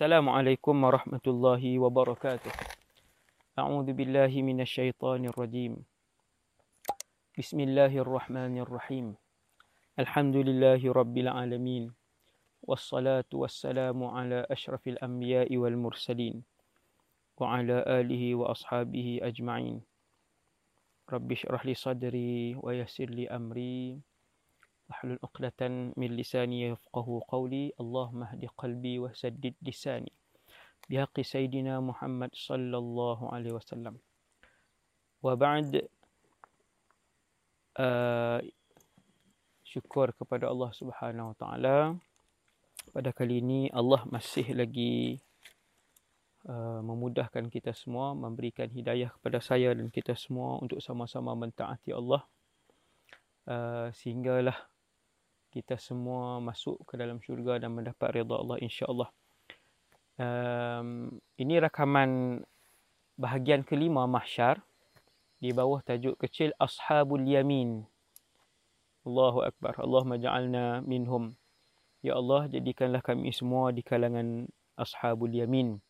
السلام عليكم ورحمة الله وبركاته. أعوذ بالله من الشيطان الرجيم. بسم الله الرحمن الرحيم. الحمد لله رب العالمين والصلاة والسلام على أشرف الأنبياء والمرسلين وعلى آله وأصحابه أجمعين. رب اشرح لي صدري ويسر لي أمري. واحلل عقدة من لساني يفقه قولي اللهم اهد قلبي وسدد لساني بحق سيدنا محمد صلى الله عليه وسلم وبعد uh, syukur kepada Allah Subhanahu Wa Taala pada kali ini Allah masih lagi uh, memudahkan kita semua memberikan hidayah kepada saya dan kita semua untuk sama-sama mentaati Allah uh, sehinggalah kita semua masuk ke dalam syurga dan mendapat redha Allah insya-Allah. Um, ini rakaman bahagian kelima mahsyar di bawah tajuk kecil Ashabul Yamin. Allahu Akbar. Allah maja'alna minhum. Ya Allah, jadikanlah kami semua di kalangan Ashabul Yamin.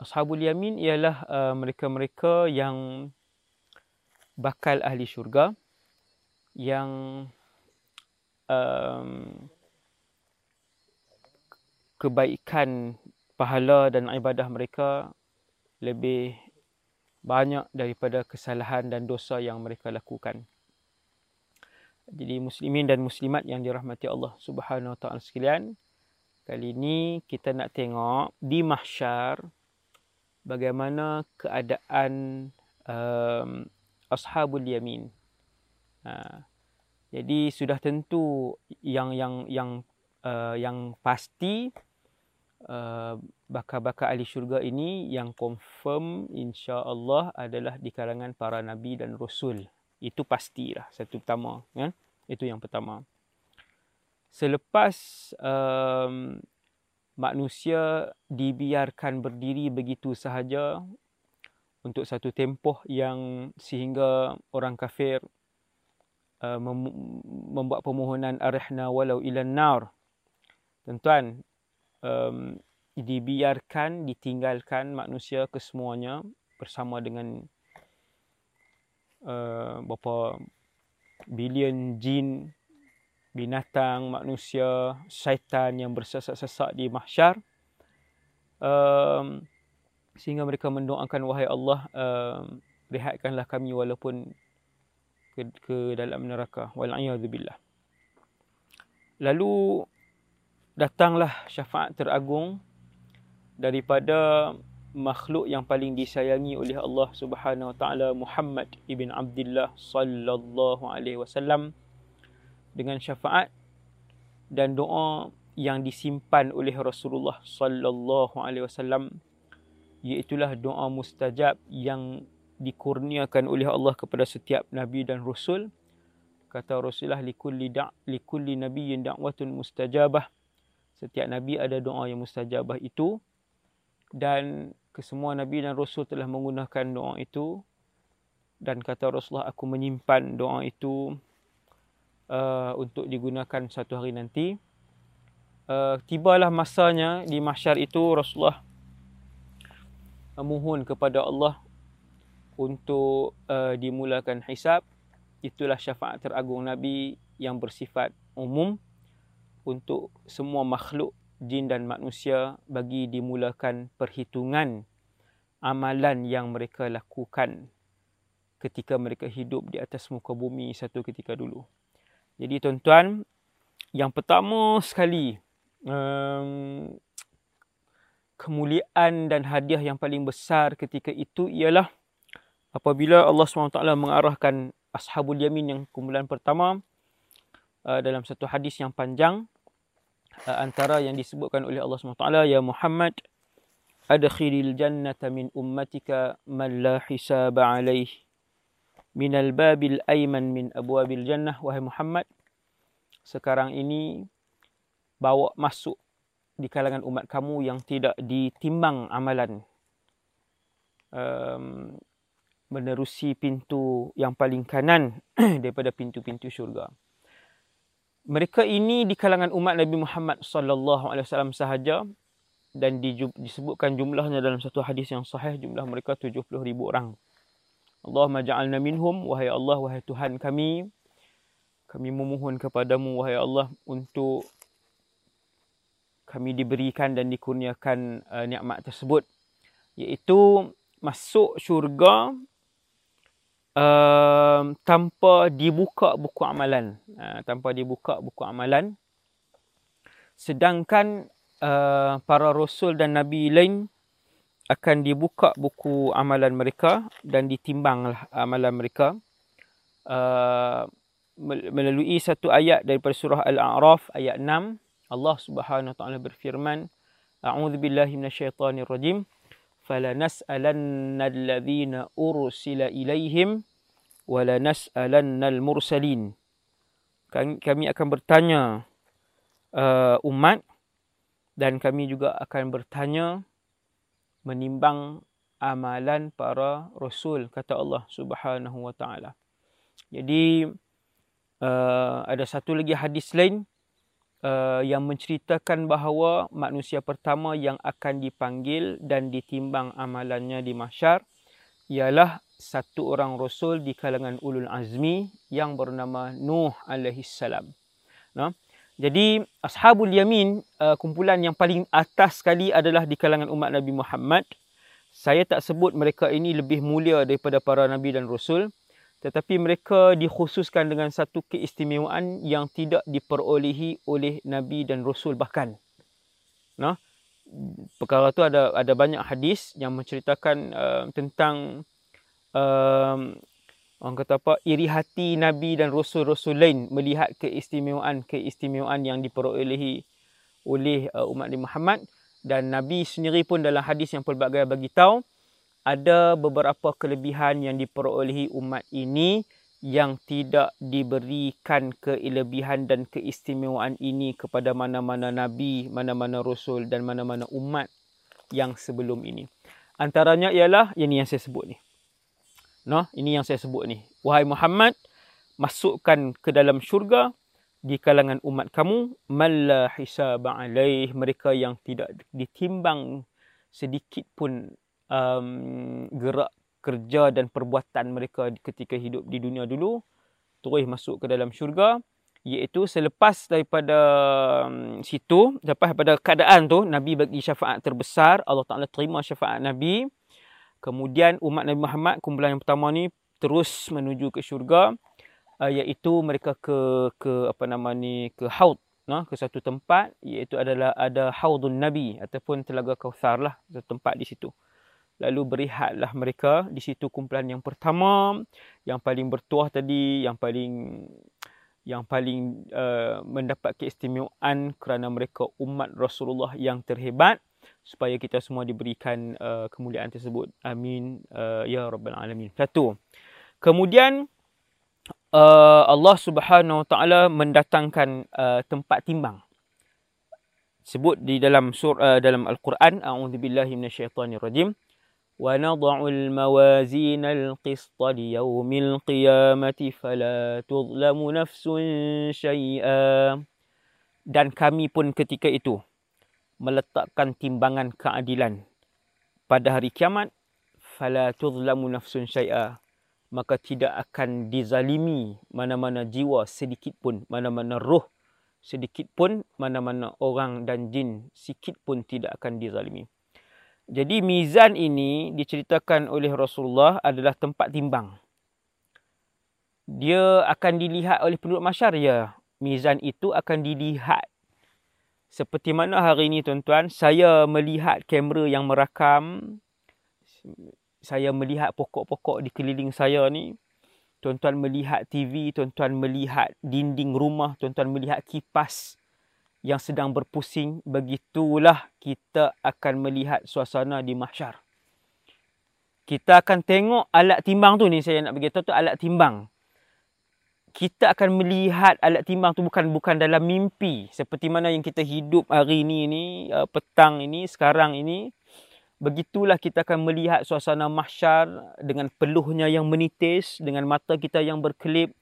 Ashabul Yamin ialah uh, mereka-mereka yang bakal ahli syurga yang um, kebaikan pahala dan ibadah mereka lebih banyak daripada kesalahan dan dosa yang mereka lakukan. Jadi muslimin dan muslimat yang dirahmati Allah Subhanahu Wa Taala sekalian, kali ini kita nak tengok di mahsyar bagaimana keadaan um, ashabul yamin. Ha, jadi sudah tentu yang yang yang uh, yang pasti uh, bakal-bakal ahli syurga ini yang confirm insya-Allah adalah di kalangan para nabi dan rasul. Itu pastilah satu pertama kan. Itu yang pertama. Selepas um, manusia dibiarkan berdiri begitu sahaja untuk satu tempoh yang sehingga orang kafir Uh, membuat permohonan arihna walau ilan nar. Tuan-tuan, um, dibiarkan, ditinggalkan manusia kesemuanya bersama dengan uh, berapa bilion jin, binatang, manusia, syaitan yang bersesak-sesak di mahsyar. Um, sehingga mereka mendoakan, wahai Allah, um, rehatkanlah kami walaupun ke, ke dalam neraka. Wal'iyadzubillah lalu datanglah syafaat teragung daripada makhluk yang paling disayangi oleh Allah Subhanahu wa taala Muhammad ibn Abdullah sallallahu alaihi wasallam dengan syafaat dan doa yang disimpan oleh Rasulullah sallallahu alaihi wasallam iaitu doa mustajab yang dikurniakan oleh Allah kepada setiap nabi dan rasul. Kata Rasulullah likulli da' likulli nabiyyin da'watun mustajabah. Setiap nabi ada doa yang mustajabah itu. Dan kesemua nabi dan rasul telah menggunakan doa itu. Dan kata Rasulullah aku menyimpan doa itu uh, untuk digunakan satu hari nanti. Uh, tibalah masanya di mahsyar itu Rasulullah memohon kepada Allah untuk uh, dimulakan hisab itulah syafaat teragung nabi yang bersifat umum untuk semua makhluk jin dan manusia bagi dimulakan perhitungan amalan yang mereka lakukan ketika mereka hidup di atas muka bumi satu ketika dulu. Jadi tuan-tuan, yang pertama sekali um, kemuliaan dan hadiah yang paling besar ketika itu ialah apabila Allah SWT mengarahkan Ashabul Yamin yang kumpulan pertama uh, dalam satu hadis yang panjang uh, antara yang disebutkan oleh Allah SWT Ya Muhammad Adkhilil jannata min ummatika man la hisaba alaih min al-babil ayman min abwabil jannah. Wahai Muhammad sekarang ini bawa masuk di kalangan umat kamu yang tidak ditimbang amalan. Um, menerusi pintu yang paling kanan daripada pintu-pintu syurga. Mereka ini di kalangan umat Nabi Muhammad sallallahu alaihi wasallam sahaja dan disebutkan jumlahnya dalam satu hadis yang sahih jumlah mereka 70 ribu orang. Allahumma ja'alna minhum wahai Allah wahai Tuhan kami kami memohon kepadamu wahai Allah untuk kami diberikan dan dikurniakan uh, nikmat tersebut iaitu masuk syurga uh, tanpa dibuka buku amalan. Uh, tanpa dibuka buku amalan. Sedangkan uh, para rasul dan nabi lain akan dibuka buku amalan mereka dan ditimbanglah amalan mereka. Uh, melalui satu ayat daripada surah al-a'raf ayat 6 Allah Subhanahu wa taala berfirman A'udzu billahi minasyaitonir rajim nas'alanna alladhina ursila ilaihim wala nas'alanna al-mursalin kami akan bertanya uh, umat dan kami juga akan bertanya menimbang amalan para rasul kata Allah Subhanahu wa taala. Jadi uh, ada satu lagi hadis lain uh, yang menceritakan bahawa manusia pertama yang akan dipanggil dan ditimbang amalannya di mahsyar ialah satu orang rasul di kalangan ulul azmi yang bernama Nuh alaihi salam. Nah, jadi ashabul yamin uh, kumpulan yang paling atas sekali adalah di kalangan umat Nabi Muhammad. Saya tak sebut mereka ini lebih mulia daripada para nabi dan rasul, tetapi mereka dikhususkan dengan satu keistimewaan yang tidak diperolehi oleh Nabi dan Rasul bahkan. Nah, perkara tu ada ada banyak hadis yang menceritakan uh, tentang uh, orang kata apa iri hati Nabi dan Rasul-Rasul lain melihat keistimewaan-keistimewaan yang diperolehi oleh uh, umat Nabi Muhammad dan Nabi sendiri pun dalam hadis yang pelbagai bagi tahu ada beberapa kelebihan yang diperolehi umat ini yang tidak diberikan kelebihan dan keistimewaan ini kepada mana-mana nabi, mana-mana rasul dan mana-mana umat yang sebelum ini. Antaranya ialah ini yang saya sebut ni. Noh, ini yang saya sebut ni. Wahai Muhammad, masukkan ke dalam syurga di kalangan umat kamu malla hisab alaih mereka yang tidak ditimbang sedikit pun um, gerak kerja dan perbuatan mereka ketika hidup di dunia dulu terus masuk ke dalam syurga iaitu selepas daripada um, situ lepas daripada keadaan tu nabi bagi syafaat terbesar Allah Taala terima syafaat nabi. Kemudian umat Nabi Muhammad kumpulan yang pertama ni terus menuju ke syurga uh, iaitu mereka ke ke apa nama ni ke haud nah ke satu tempat iaitu adalah ada haudun nabi ataupun telaga kautsar lah satu tempat di situ lalu berehatlah mereka di situ kumpulan yang pertama yang paling bertuah tadi yang paling yang paling uh, mendapat keistimewaan kerana mereka umat Rasulullah yang terhebat supaya kita semua diberikan uh, kemuliaan tersebut. Amin uh, ya rabbal alamin. Satu. Kemudian uh, Allah Subhanahu wa taala mendatangkan uh, tempat timbang. Sebut di dalam surah uh, dalam al-Quran a'udzubillahi minasyaitonirrajim ونضع الموازين القسط ليوم القيامة فلا تظلم نفس شيئا dan kami pun ketika itu meletakkan timbangan keadilan pada hari kiamat fala tuzlamu nafsun syai'a maka tidak akan dizalimi mana-mana jiwa sedikit pun mana-mana roh sedikit pun mana-mana orang dan jin sikit pun tidak akan dizalimi jadi mizan ini diceritakan oleh Rasulullah adalah tempat timbang. Dia akan dilihat oleh penduduk masyarakat. Ya, mizan itu akan dilihat. Seperti mana hari ini tuan-tuan, saya melihat kamera yang merakam. Saya melihat pokok-pokok di keliling saya ni. Tuan-tuan melihat TV, tuan-tuan melihat dinding rumah, tuan-tuan melihat kipas yang sedang berpusing, begitulah kita akan melihat suasana di mahsyar. Kita akan tengok alat timbang tu ni saya nak beritahu tu alat timbang. Kita akan melihat alat timbang tu bukan bukan dalam mimpi seperti mana yang kita hidup hari ini ni uh, petang ini sekarang ini begitulah kita akan melihat suasana mahsyar dengan peluhnya yang menitis dengan mata kita yang berkelip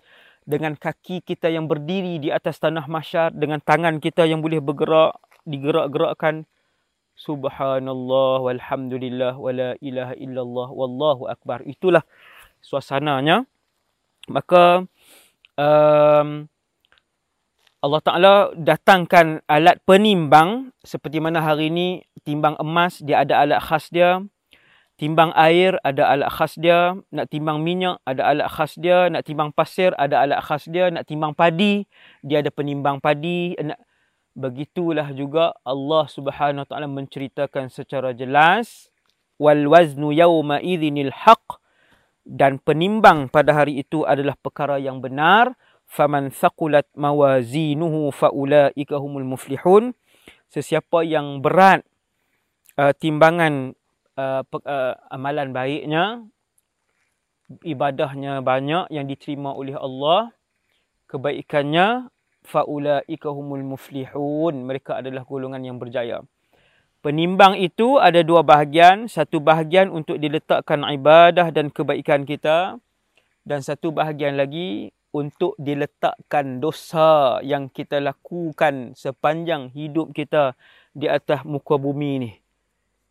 dengan kaki kita yang berdiri di atas tanah masyar, dengan tangan kita yang boleh bergerak, digerak-gerakkan. subhanallah walhamdulillah wala ilaha illallah wallahu akbar. Itulah suasananya. Maka um, Allah Ta'ala datangkan alat penimbang seperti mana hari ini timbang emas dia ada alat khas dia timbang air ada alat khas dia nak timbang minyak ada alat khas dia nak timbang pasir ada alat khas dia nak timbang padi dia ada penimbang padi begitulah juga Allah Subhanahu taala menceritakan secara jelas wal waznu yawma idzinil haqq dan penimbang pada hari itu adalah perkara yang benar faman thaqulat mawazinuhu faulaika humul muflihun sesiapa yang berat uh, timbangan uh, uh, amalan baiknya ibadahnya banyak yang diterima oleh Allah kebaikannya faulaika humul muflihun. Mereka adalah golongan yang berjaya. Penimbang itu ada dua bahagian. Satu bahagian untuk diletakkan ibadah dan kebaikan kita. Dan satu bahagian lagi untuk diletakkan dosa yang kita lakukan sepanjang hidup kita di atas muka bumi ni.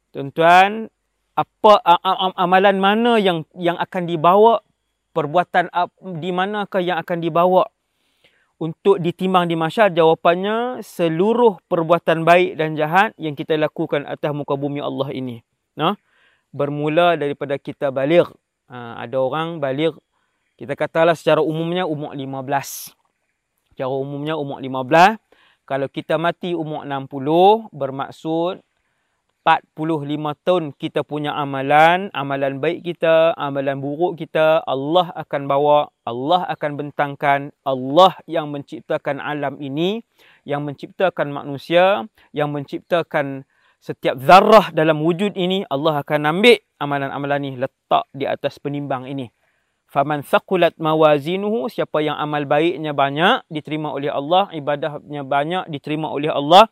Tuan-tuan, apa amalan mana yang yang akan dibawa? Perbuatan di manakah yang akan dibawa untuk ditimbang di masyarakat? Jawapannya seluruh perbuatan baik dan jahat yang kita lakukan atas muka bumi Allah ini. Nah, bermula daripada kita balik. Ha, ada orang balik kita katalah secara umumnya umur 15. Secara umumnya umur 15. Kalau kita mati umur 60 bermaksud 45 tahun kita punya amalan, amalan baik kita, amalan buruk kita, Allah akan bawa, Allah akan bentangkan, Allah yang menciptakan alam ini, yang menciptakan manusia, yang menciptakan setiap zarah dalam wujud ini, Allah akan ambil amalan-amalan ini letak di atas penimbang ini. Faman thaqulat mawazinuhu siapa yang amal baiknya banyak diterima oleh Allah ibadahnya banyak diterima oleh Allah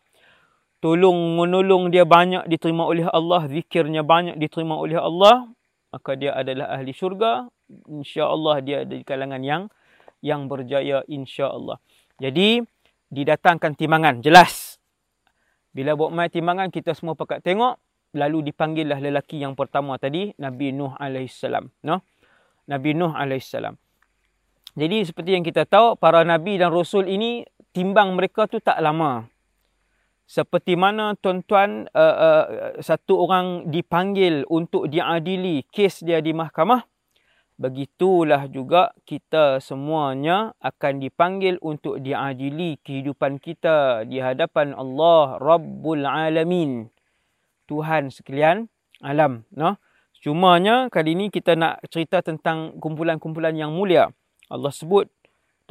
tolong menolong dia banyak diterima oleh Allah zikirnya banyak diterima oleh Allah maka dia adalah ahli syurga insya-Allah dia di kalangan yang yang berjaya insya-Allah jadi didatangkan timbangan jelas bila buat mai timbangan kita semua pakat tengok lalu dipanggillah lelaki yang pertama tadi Nabi Nuh alaihissalam no Nabi Nuh AS. Jadi seperti yang kita tahu, para Nabi dan Rasul ini timbang mereka tu tak lama. Seperti mana tuan-tuan uh, uh, satu orang dipanggil untuk diadili kes dia di mahkamah. Begitulah juga kita semuanya akan dipanggil untuk diadili kehidupan kita di hadapan Allah Rabbul Alamin. Tuhan sekalian alam. No? Cumanya kali ini kita nak cerita tentang kumpulan-kumpulan yang mulia. Allah sebut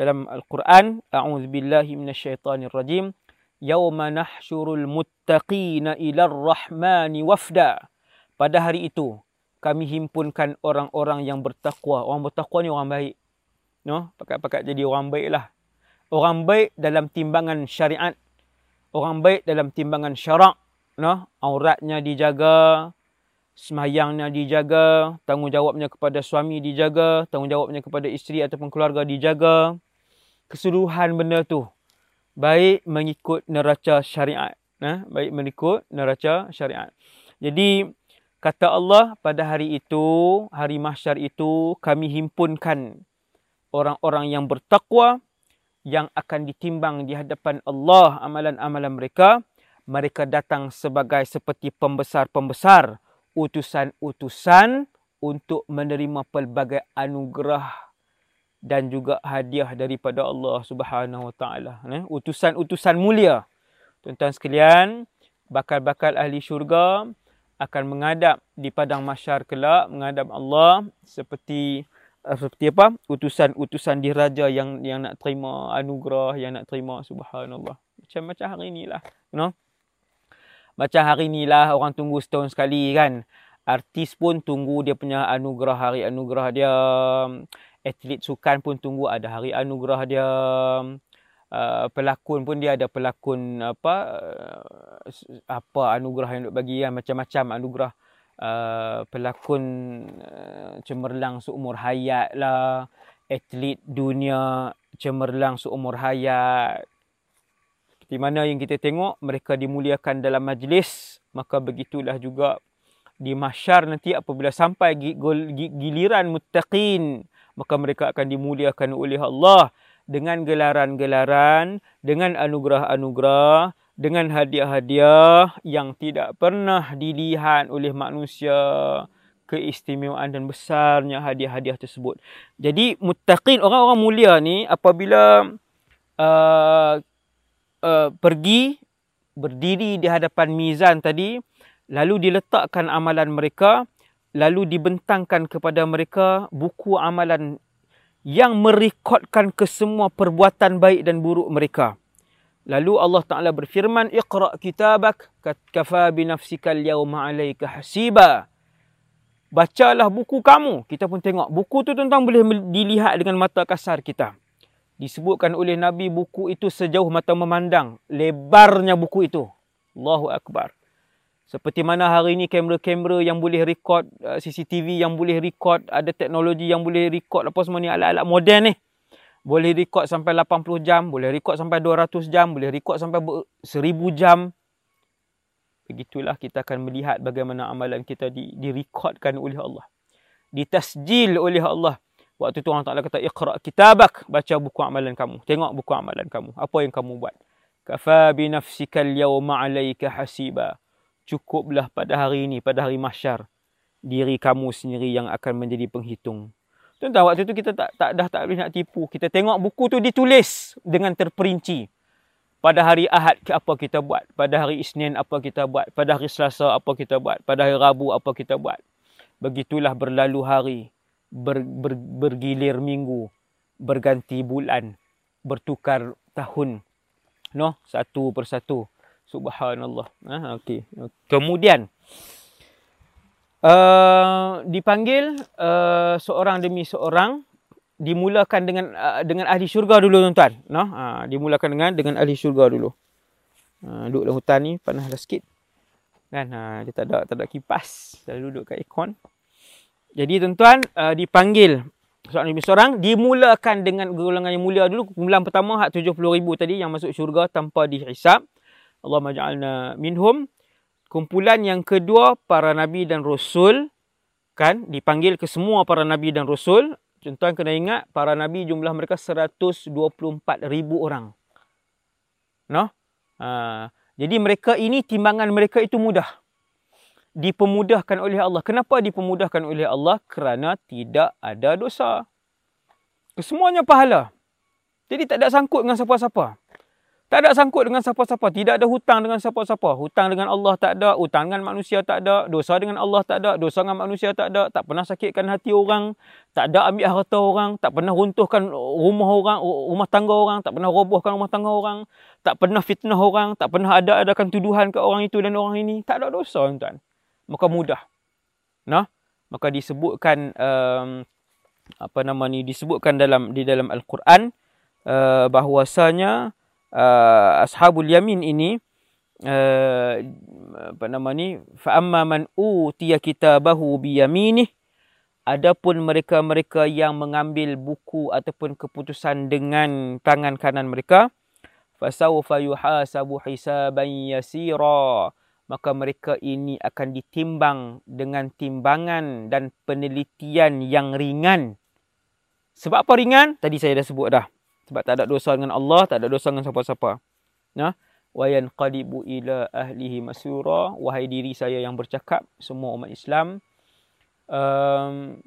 dalam Al-Quran, A'udzubillahi minasyaitanirrajim, Yawma nahsyurul muttaqina ila rahmani wafda. Pada hari itu, kami himpunkan orang-orang yang bertakwa. Orang bertakwa ni orang baik. No? Pakat-pakat jadi orang baik lah. Orang baik dalam timbangan syariat. Orang baik dalam timbangan syarak. No? Auratnya dijaga semayangnya dijaga, tanggungjawabnya kepada suami dijaga, tanggungjawabnya kepada isteri ataupun keluarga dijaga. Keseluruhan benda tu baik mengikut neraca syariat. Nah, baik mengikut neraca syariat. Jadi kata Allah pada hari itu, hari mahsyar itu kami himpunkan orang-orang yang bertakwa yang akan ditimbang di hadapan Allah amalan-amalan mereka. Mereka datang sebagai seperti pembesar-pembesar utusan-utusan untuk menerima pelbagai anugerah dan juga hadiah daripada Allah Subhanahu Wa Taala. Utusan-utusan mulia. Tuan-tuan sekalian, bakal-bakal ahli syurga akan menghadap di padang mahsyar kelak, menghadap Allah seperti uh, seperti apa? Utusan-utusan diraja yang yang nak terima anugerah, yang nak terima subhanallah. Macam-macam hari inilah, you know? Macam hari ni lah orang tunggu setahun sekali kan. Artis pun tunggu dia punya anugerah hari anugerah dia. Atlet sukan pun tunggu ada hari anugerah dia. Uh, pelakon pun dia ada pelakon apa uh, apa anugerah yang nak bagi kan macam-macam anugerah uh, pelakon uh, cemerlang seumur hayat lah atlet dunia cemerlang seumur hayat di mana yang kita tengok mereka dimuliakan dalam majlis maka begitulah juga di mahsyar nanti apabila sampai giliran muttaqin maka mereka akan dimuliakan oleh Allah dengan gelaran-gelaran dengan anugerah-anugerah dengan hadiah-hadiah yang tidak pernah dilihat oleh manusia keistimewaan dan besarnya hadiah-hadiah tersebut. Jadi muttaqin orang-orang mulia ni apabila uh, uh, pergi berdiri di hadapan mizan tadi lalu diletakkan amalan mereka lalu dibentangkan kepada mereka buku amalan yang merekodkan kesemua perbuatan baik dan buruk mereka. Lalu Allah Taala berfirman, "Iqra kitabak kafa bi nafsika al-yawma 'alayka hasiba." Bacalah buku kamu. Kita pun tengok buku tu tentang boleh dilihat dengan mata kasar kita. Disebutkan oleh Nabi buku itu sejauh mata memandang, lebarnya buku itu. Allahu akbar. Seperti mana hari ini kamera-kamera yang boleh record uh, CCTV yang boleh record ada teknologi yang boleh record apa semua ni alat-alat moden ni boleh record sampai 80 jam, boleh record sampai 200 jam, boleh record sampai 1000 jam. Begitulah kita akan melihat bagaimana amalan kita di, direkodkan oleh Allah. Ditasjil oleh Allah. Waktu tu Allah Ta'ala kata, Iqra' kitabak. Baca buku amalan kamu. Tengok buku amalan kamu. Apa yang kamu buat. Kafa binafsikal yawma alaika hasiba. Cukuplah pada hari ini, pada hari mahsyar. Diri kamu sendiri yang akan menjadi penghitung. Tuan-tuan, waktu tu kita tak, tak dah tak boleh nak tipu. Kita tengok buku tu ditulis dengan terperinci. Pada hari Ahad apa kita buat? Pada hari Isnin apa kita buat? Pada hari Selasa apa kita buat? Pada hari Rabu apa kita buat? Begitulah berlalu hari, ber, ber, bergilir minggu, berganti bulan, bertukar tahun. No, satu persatu. Subhanallah. Ah, okey. Kemudian Uh, dipanggil uh, seorang demi seorang dimulakan dengan uh, dengan ahli syurga dulu tuan-tuan. No? Uh, dimulakan dengan dengan ahli syurga dulu. Uh, duduk dalam hutan ni panaslah sikit. Kan? Uh, dia tak ada tak ada kipas. Selalu duduk kat aircon. Jadi tuan-tuan uh, dipanggil seorang demi seorang dimulakan dengan golongan yang mulia dulu. Kumpulan pertama hak 70000 tadi yang masuk syurga tanpa dihisap Allah maj'alna minhum. Kumpulan yang kedua para nabi dan rasul. Kan dipanggil ke semua para nabi dan rasul. Tuan kena ingat para nabi jumlah mereka 124,000 orang. No? Ha. jadi mereka ini timbangan mereka itu mudah. Dipermudahkan oleh Allah. Kenapa dipermudahkan oleh Allah? Kerana tidak ada dosa. Kesemuanya pahala. Jadi tak ada sangkut dengan siapa-siapa tak ada sangkut dengan siapa-siapa. Tidak ada hutang dengan siapa-siapa. Hutang dengan Allah tak ada. Hutang dengan manusia tak ada. Dosa dengan Allah tak ada. Dosa dengan manusia tak ada. Tak pernah sakitkan hati orang. Tak ada ambil harta orang. Tak pernah runtuhkan rumah orang, rumah tangga orang. Tak pernah robohkan rumah tangga orang. Tak pernah fitnah orang. Tak pernah ada adakan tuduhan ke orang itu dan orang ini. Tak ada dosa, tuan. Maka mudah. Nah, maka disebutkan um, apa nama ni disebutkan dalam di dalam al-Quran uh, bahwasanya uh, ashabul yamin ini uh, apa nama ni fa amma man utiya kitabahu bi yaminih adapun mereka-mereka yang mengambil buku ataupun keputusan dengan tangan kanan mereka fasawfa yuhasabu hisaban yasira maka mereka ini akan ditimbang dengan timbangan dan penelitian yang ringan. Sebab apa ringan? Tadi saya dah sebut dah sebab tak ada dosa dengan Allah, tak ada dosa dengan siapa-siapa. Nah, wa yanqalibu ila ahlihi masura, wahai diri saya yang bercakap, semua umat Islam. Um,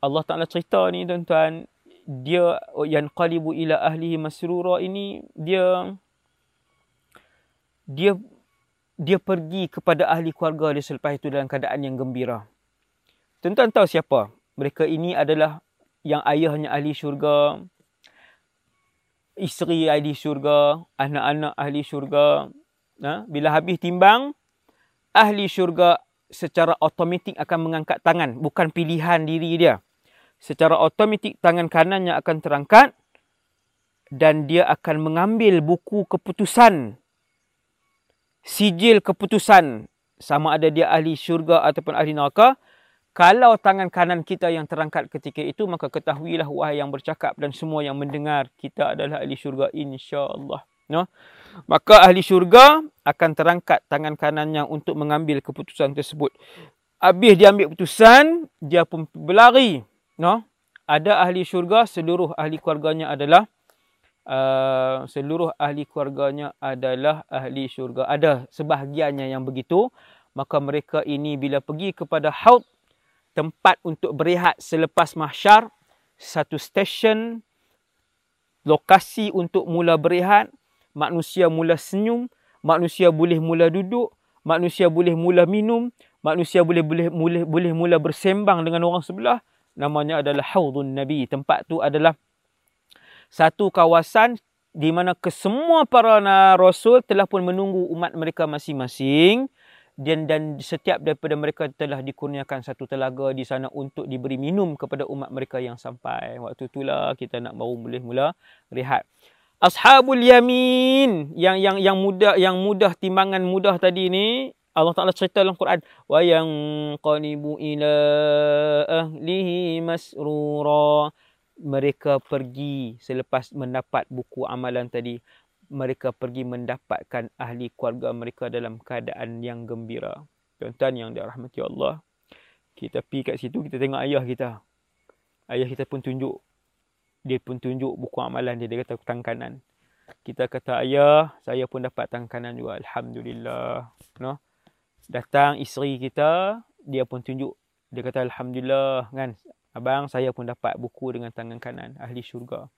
Allah Taala cerita ni tuan-tuan, dia yanqalibu ila ahlihi masrura ini dia dia dia pergi kepada ahli keluarga dia selepas itu dalam keadaan yang gembira. Tuan-tuan tahu siapa? Mereka ini adalah yang ayahnya ahli syurga, isteri ahli syurga, anak-anak ahli syurga. Ha? Bila habis timbang, ahli syurga secara automatik akan mengangkat tangan. Bukan pilihan diri dia. Secara automatik tangan kanannya akan terangkat dan dia akan mengambil buku keputusan. Sijil keputusan sama ada dia ahli syurga ataupun ahli neraka kalau tangan kanan kita yang terangkat ketika itu, maka ketahuilah wahai yang bercakap dan semua yang mendengar, kita adalah ahli syurga insya-Allah. No? Maka ahli syurga akan terangkat tangan kanannya untuk mengambil keputusan tersebut. Habis dia ambil keputusan, dia pun berlari. No? Ada ahli syurga, seluruh ahli keluarganya adalah uh, seluruh ahli keluarganya adalah ahli syurga. Ada sebahagiannya yang begitu. Maka mereka ini bila pergi kepada haud, tempat untuk berehat selepas mahsyar, satu stesen, lokasi untuk mula berehat, manusia mula senyum, manusia boleh mula duduk, manusia boleh mula minum, manusia boleh boleh boleh boleh mula bersembang dengan orang sebelah. Namanya adalah Haudun Nabi. Tempat tu adalah satu kawasan di mana kesemua para rasul telah pun menunggu umat mereka masing-masing dan dan setiap daripada mereka telah dikurniakan satu telaga di sana untuk diberi minum kepada umat mereka yang sampai. Waktu itulah kita nak baru boleh mula rehat. Ashabul yamin yang yang yang mudah yang mudah timbangan mudah tadi ni Allah Taala cerita dalam Quran wa yang qanibu ila ahlihi masrura. Mereka pergi selepas mendapat buku amalan tadi mereka pergi mendapatkan ahli keluarga mereka dalam keadaan yang gembira. Tuan-tuan yang dirahmati Allah. Kita pergi kat situ kita tengok ayah kita. Ayah kita pun tunjuk. Dia pun tunjuk buku amalan dia. Dia kata tangan kanan. Kita kata ayah saya pun dapat tangan kanan juga. Alhamdulillah. No datang isteri kita dia pun tunjuk. Dia kata alhamdulillah kan? Abang saya pun dapat buku dengan tangan kanan ahli syurga.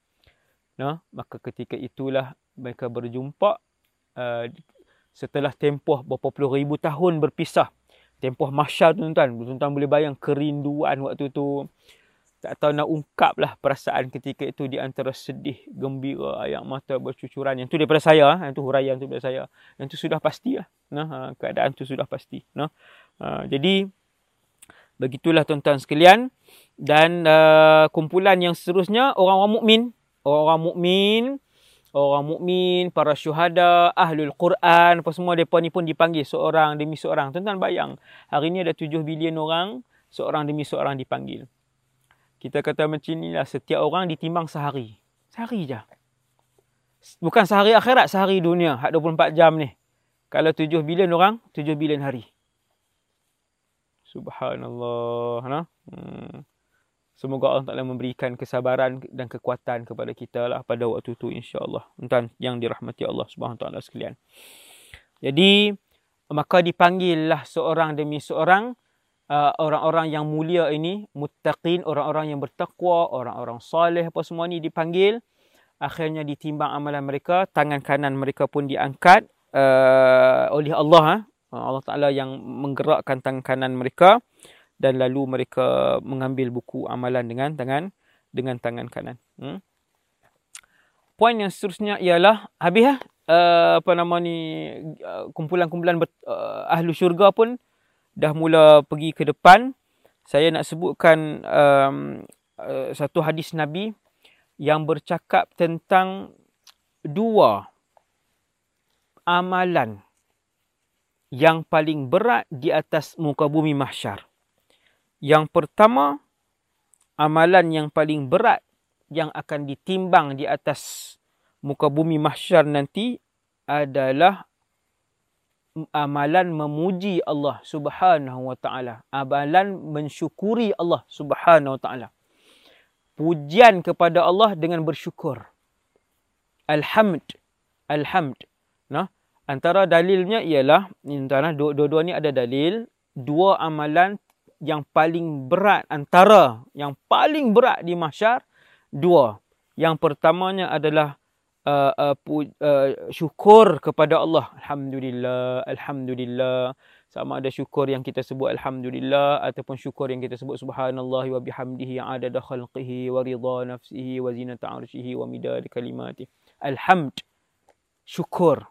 No maka ketika itulah mereka berjumpa uh, setelah tempoh berapa puluh ribu tahun berpisah tempoh mahsyar tuan-tuan tuan-tuan boleh bayang kerinduan waktu tu tak tahu nak ungkap lah perasaan ketika itu di antara sedih, gembira, ayak mata bercucuran. Yang tu daripada saya, yang tu huraian tu daripada saya. Yang tu sudah pasti lah. Nah, ha, keadaan tu sudah pasti. Nah. Ha, jadi, begitulah tuan-tuan sekalian. Dan uh, kumpulan yang seterusnya, orang-orang mukmin, Orang-orang mukmin, orang mukmin, para syuhada, ahlul Quran, apa semua mereka ni pun dipanggil seorang demi seorang. Tuan-tuan bayang, hari ni ada tujuh bilion orang, seorang demi seorang dipanggil. Kita kata macam ni lah, setiap orang ditimbang sehari. Sehari je. Bukan sehari akhirat, sehari dunia. Hak 24 jam ni. Kalau 7 bilion orang, 7 bilion hari. Subhanallah. Nah? Hmm. Semoga Allah Ta'ala memberikan kesabaran dan kekuatan kepada kita lah pada waktu itu insyaAllah. Tuan yang dirahmati Allah Subhanahu Ta'ala sekalian. Jadi, maka dipanggillah seorang demi seorang uh, orang-orang yang mulia ini, muttaqin, orang-orang yang bertakwa, orang-orang soleh apa semua ni dipanggil. Akhirnya ditimbang amalan mereka, tangan kanan mereka pun diangkat uh, oleh Allah. Ha? Allah Ta'ala yang menggerakkan tangan kanan mereka dan lalu mereka mengambil buku amalan dengan tangan dengan tangan kanan. Hmm? Poin yang seterusnya ialah habis lah, uh, apa nama ni uh, kumpulan-kumpulan uh, ahlu syurga pun dah mula pergi ke depan, saya nak sebutkan um, uh, satu hadis Nabi yang bercakap tentang dua amalan yang paling berat di atas muka bumi mahsyar. Yang pertama, amalan yang paling berat yang akan ditimbang di atas muka bumi mahsyar nanti adalah amalan memuji Allah Subhanahu wa taala, amalan mensyukuri Allah Subhanahu wa taala. Pujian kepada Allah dengan bersyukur. Alhamd. Alhamd. Nah, antara dalilnya ialah antara dua-dua ni ada dalil dua amalan yang paling berat antara yang paling berat di mahsyar dua. Yang pertamanya adalah uh, uh, uh, syukur kepada Allah. Alhamdulillah, Alhamdulillah. Sama ada syukur yang kita sebut Alhamdulillah ataupun syukur yang kita sebut Subhanallah wa bihamdihi adada khalqihi wa ridha nafsihi wa zinata arshihi wa midad kalimati. Alhamd. Syukur.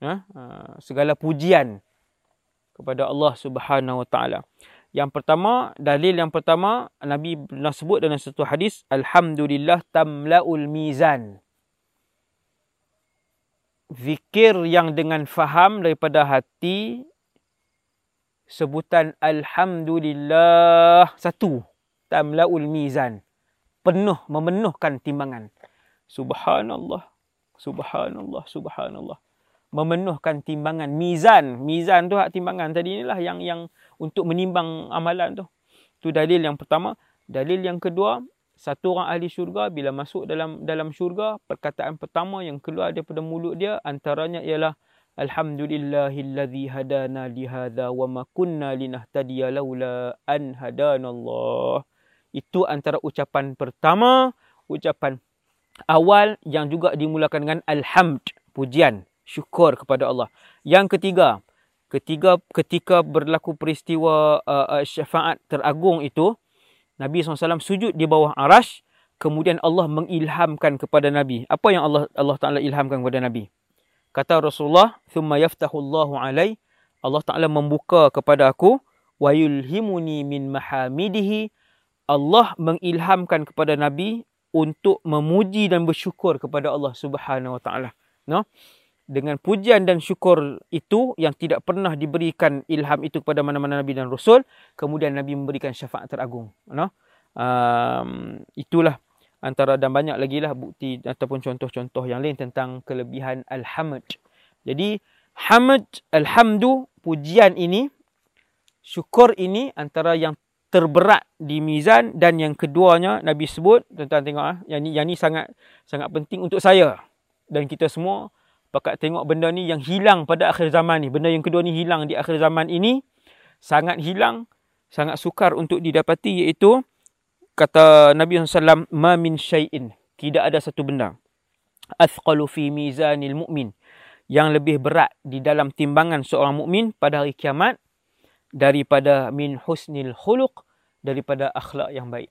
Ha? Uh, segala pujian kepada Allah Subhanahu wa taala. Yang pertama, dalil yang pertama Nabi pernah sebut dalam satu hadis, alhamdulillah tamlaul mizan. Zikir yang dengan faham daripada hati sebutan alhamdulillah satu tamlaul mizan. Penuh memenuhkan timbangan. Subhanallah Subhanallah, subhanallah. Memenuhkan timbangan mizan. Mizan tu hak timbangan tadi inilah yang yang untuk menimbang amalan tu. Tu dalil yang pertama. Dalil yang kedua, satu orang ahli syurga bila masuk dalam dalam syurga, perkataan pertama yang keluar daripada mulut dia antaranya ialah Alhamdulillahillazi hadana li hadza wa ma kunna linahtadiya laula an hadanallah. Itu antara ucapan pertama, ucapan awal yang juga dimulakan dengan alhamd, pujian, syukur kepada Allah. Yang ketiga, ketiga ketika berlaku peristiwa uh, uh, syafaat teragung itu, Nabi SAW sujud di bawah arash, kemudian Allah mengilhamkan kepada Nabi. Apa yang Allah Allah Taala ilhamkan kepada Nabi? Kata Rasulullah, "Thumma yaftahu Allahu alai." Allah Taala membuka kepada aku wa yulhimuni min mahamidihi. Allah mengilhamkan kepada Nabi untuk memuji dan bersyukur kepada Allah Subhanahu Wa Taala. No? Dengan pujian dan syukur itu yang tidak pernah diberikan ilham itu kepada mana-mana nabi dan rasul, kemudian nabi memberikan syafaat teragung, no? Um, itulah antara dan banyak lagi lah bukti ataupun contoh-contoh yang lain tentang kelebihan alhamd. Jadi hamd alhamdu pujian ini syukur ini antara yang terberat di mizan dan yang keduanya Nabi sebut tentang tengok ah yang ni yang ni sangat sangat penting untuk saya dan kita semua pakat tengok benda ni yang hilang pada akhir zaman ni benda yang kedua ni hilang di akhir zaman ini sangat hilang sangat sukar untuk didapati iaitu kata Nabi SAW ma min syai'in tidak ada satu benda athqalu fi mizanil mu'min yang lebih berat di dalam timbangan seorang mukmin pada hari kiamat daripada min husnil khuluq daripada akhlak yang baik.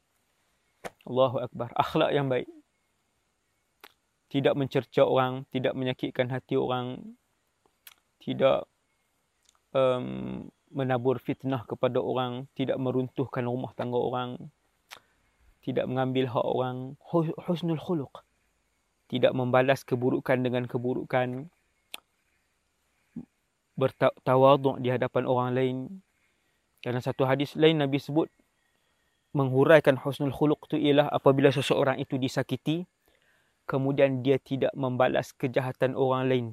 Allahu akbar. Akhlak yang baik. Tidak mencerca orang, tidak menyakitkan hati orang, tidak um, menabur fitnah kepada orang, tidak meruntuhkan rumah tangga orang, tidak mengambil hak orang, husnul khuluq. Tidak membalas keburukan dengan keburukan, bertawaduk di hadapan orang lain, dalam satu hadis lain Nabi sebut menghuraikan husnul khuluq itu ialah apabila seseorang itu disakiti kemudian dia tidak membalas kejahatan orang lain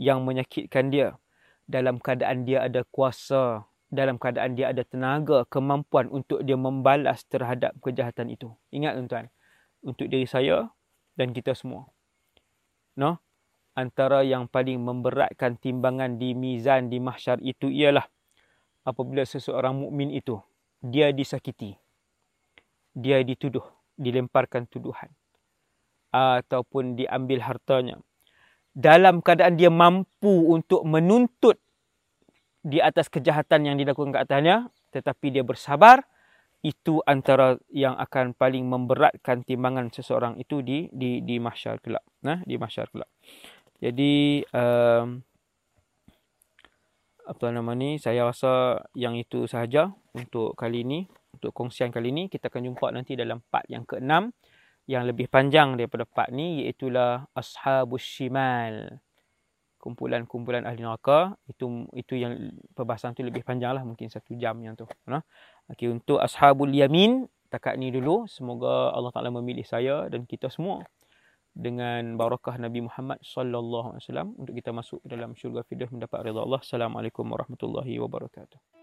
yang menyakitkan dia. Dalam keadaan dia ada kuasa dalam keadaan dia ada tenaga kemampuan untuk dia membalas terhadap kejahatan itu. Ingat tuan-tuan untuk diri saya dan kita semua. No antara yang paling memberatkan timbangan di mizan di mahsyar itu ialah apabila seseorang mukmin itu dia disakiti. Dia dituduh dilemparkan tuduhan ataupun diambil hartanya. Dalam keadaan dia mampu untuk menuntut di atas kejahatan yang dilakukan ke atasnya tetapi dia bersabar itu antara yang akan paling memberatkan timbangan seseorang itu di di di mahsyar kelak. Nah di mahsyar kelak. Jadi um, apa nama ni saya rasa yang itu sahaja untuk kali ini untuk kongsian kali ini. Kita akan jumpa nanti dalam part yang keenam yang lebih panjang daripada part ni iaitu ashabus shimal. Kumpulan-kumpulan ahli neraka. Itu itu yang perbahasan tu lebih panjang lah mungkin satu jam yang tu. Nah. Okey untuk ashabul yamin takat ni dulu. Semoga Allah Taala memilih saya dan kita semua dengan barakah Nabi Muhammad sallallahu alaihi wasallam untuk kita masuk dalam syurga firdaus mendapat redha Allah. Assalamualaikum warahmatullahi wabarakatuh.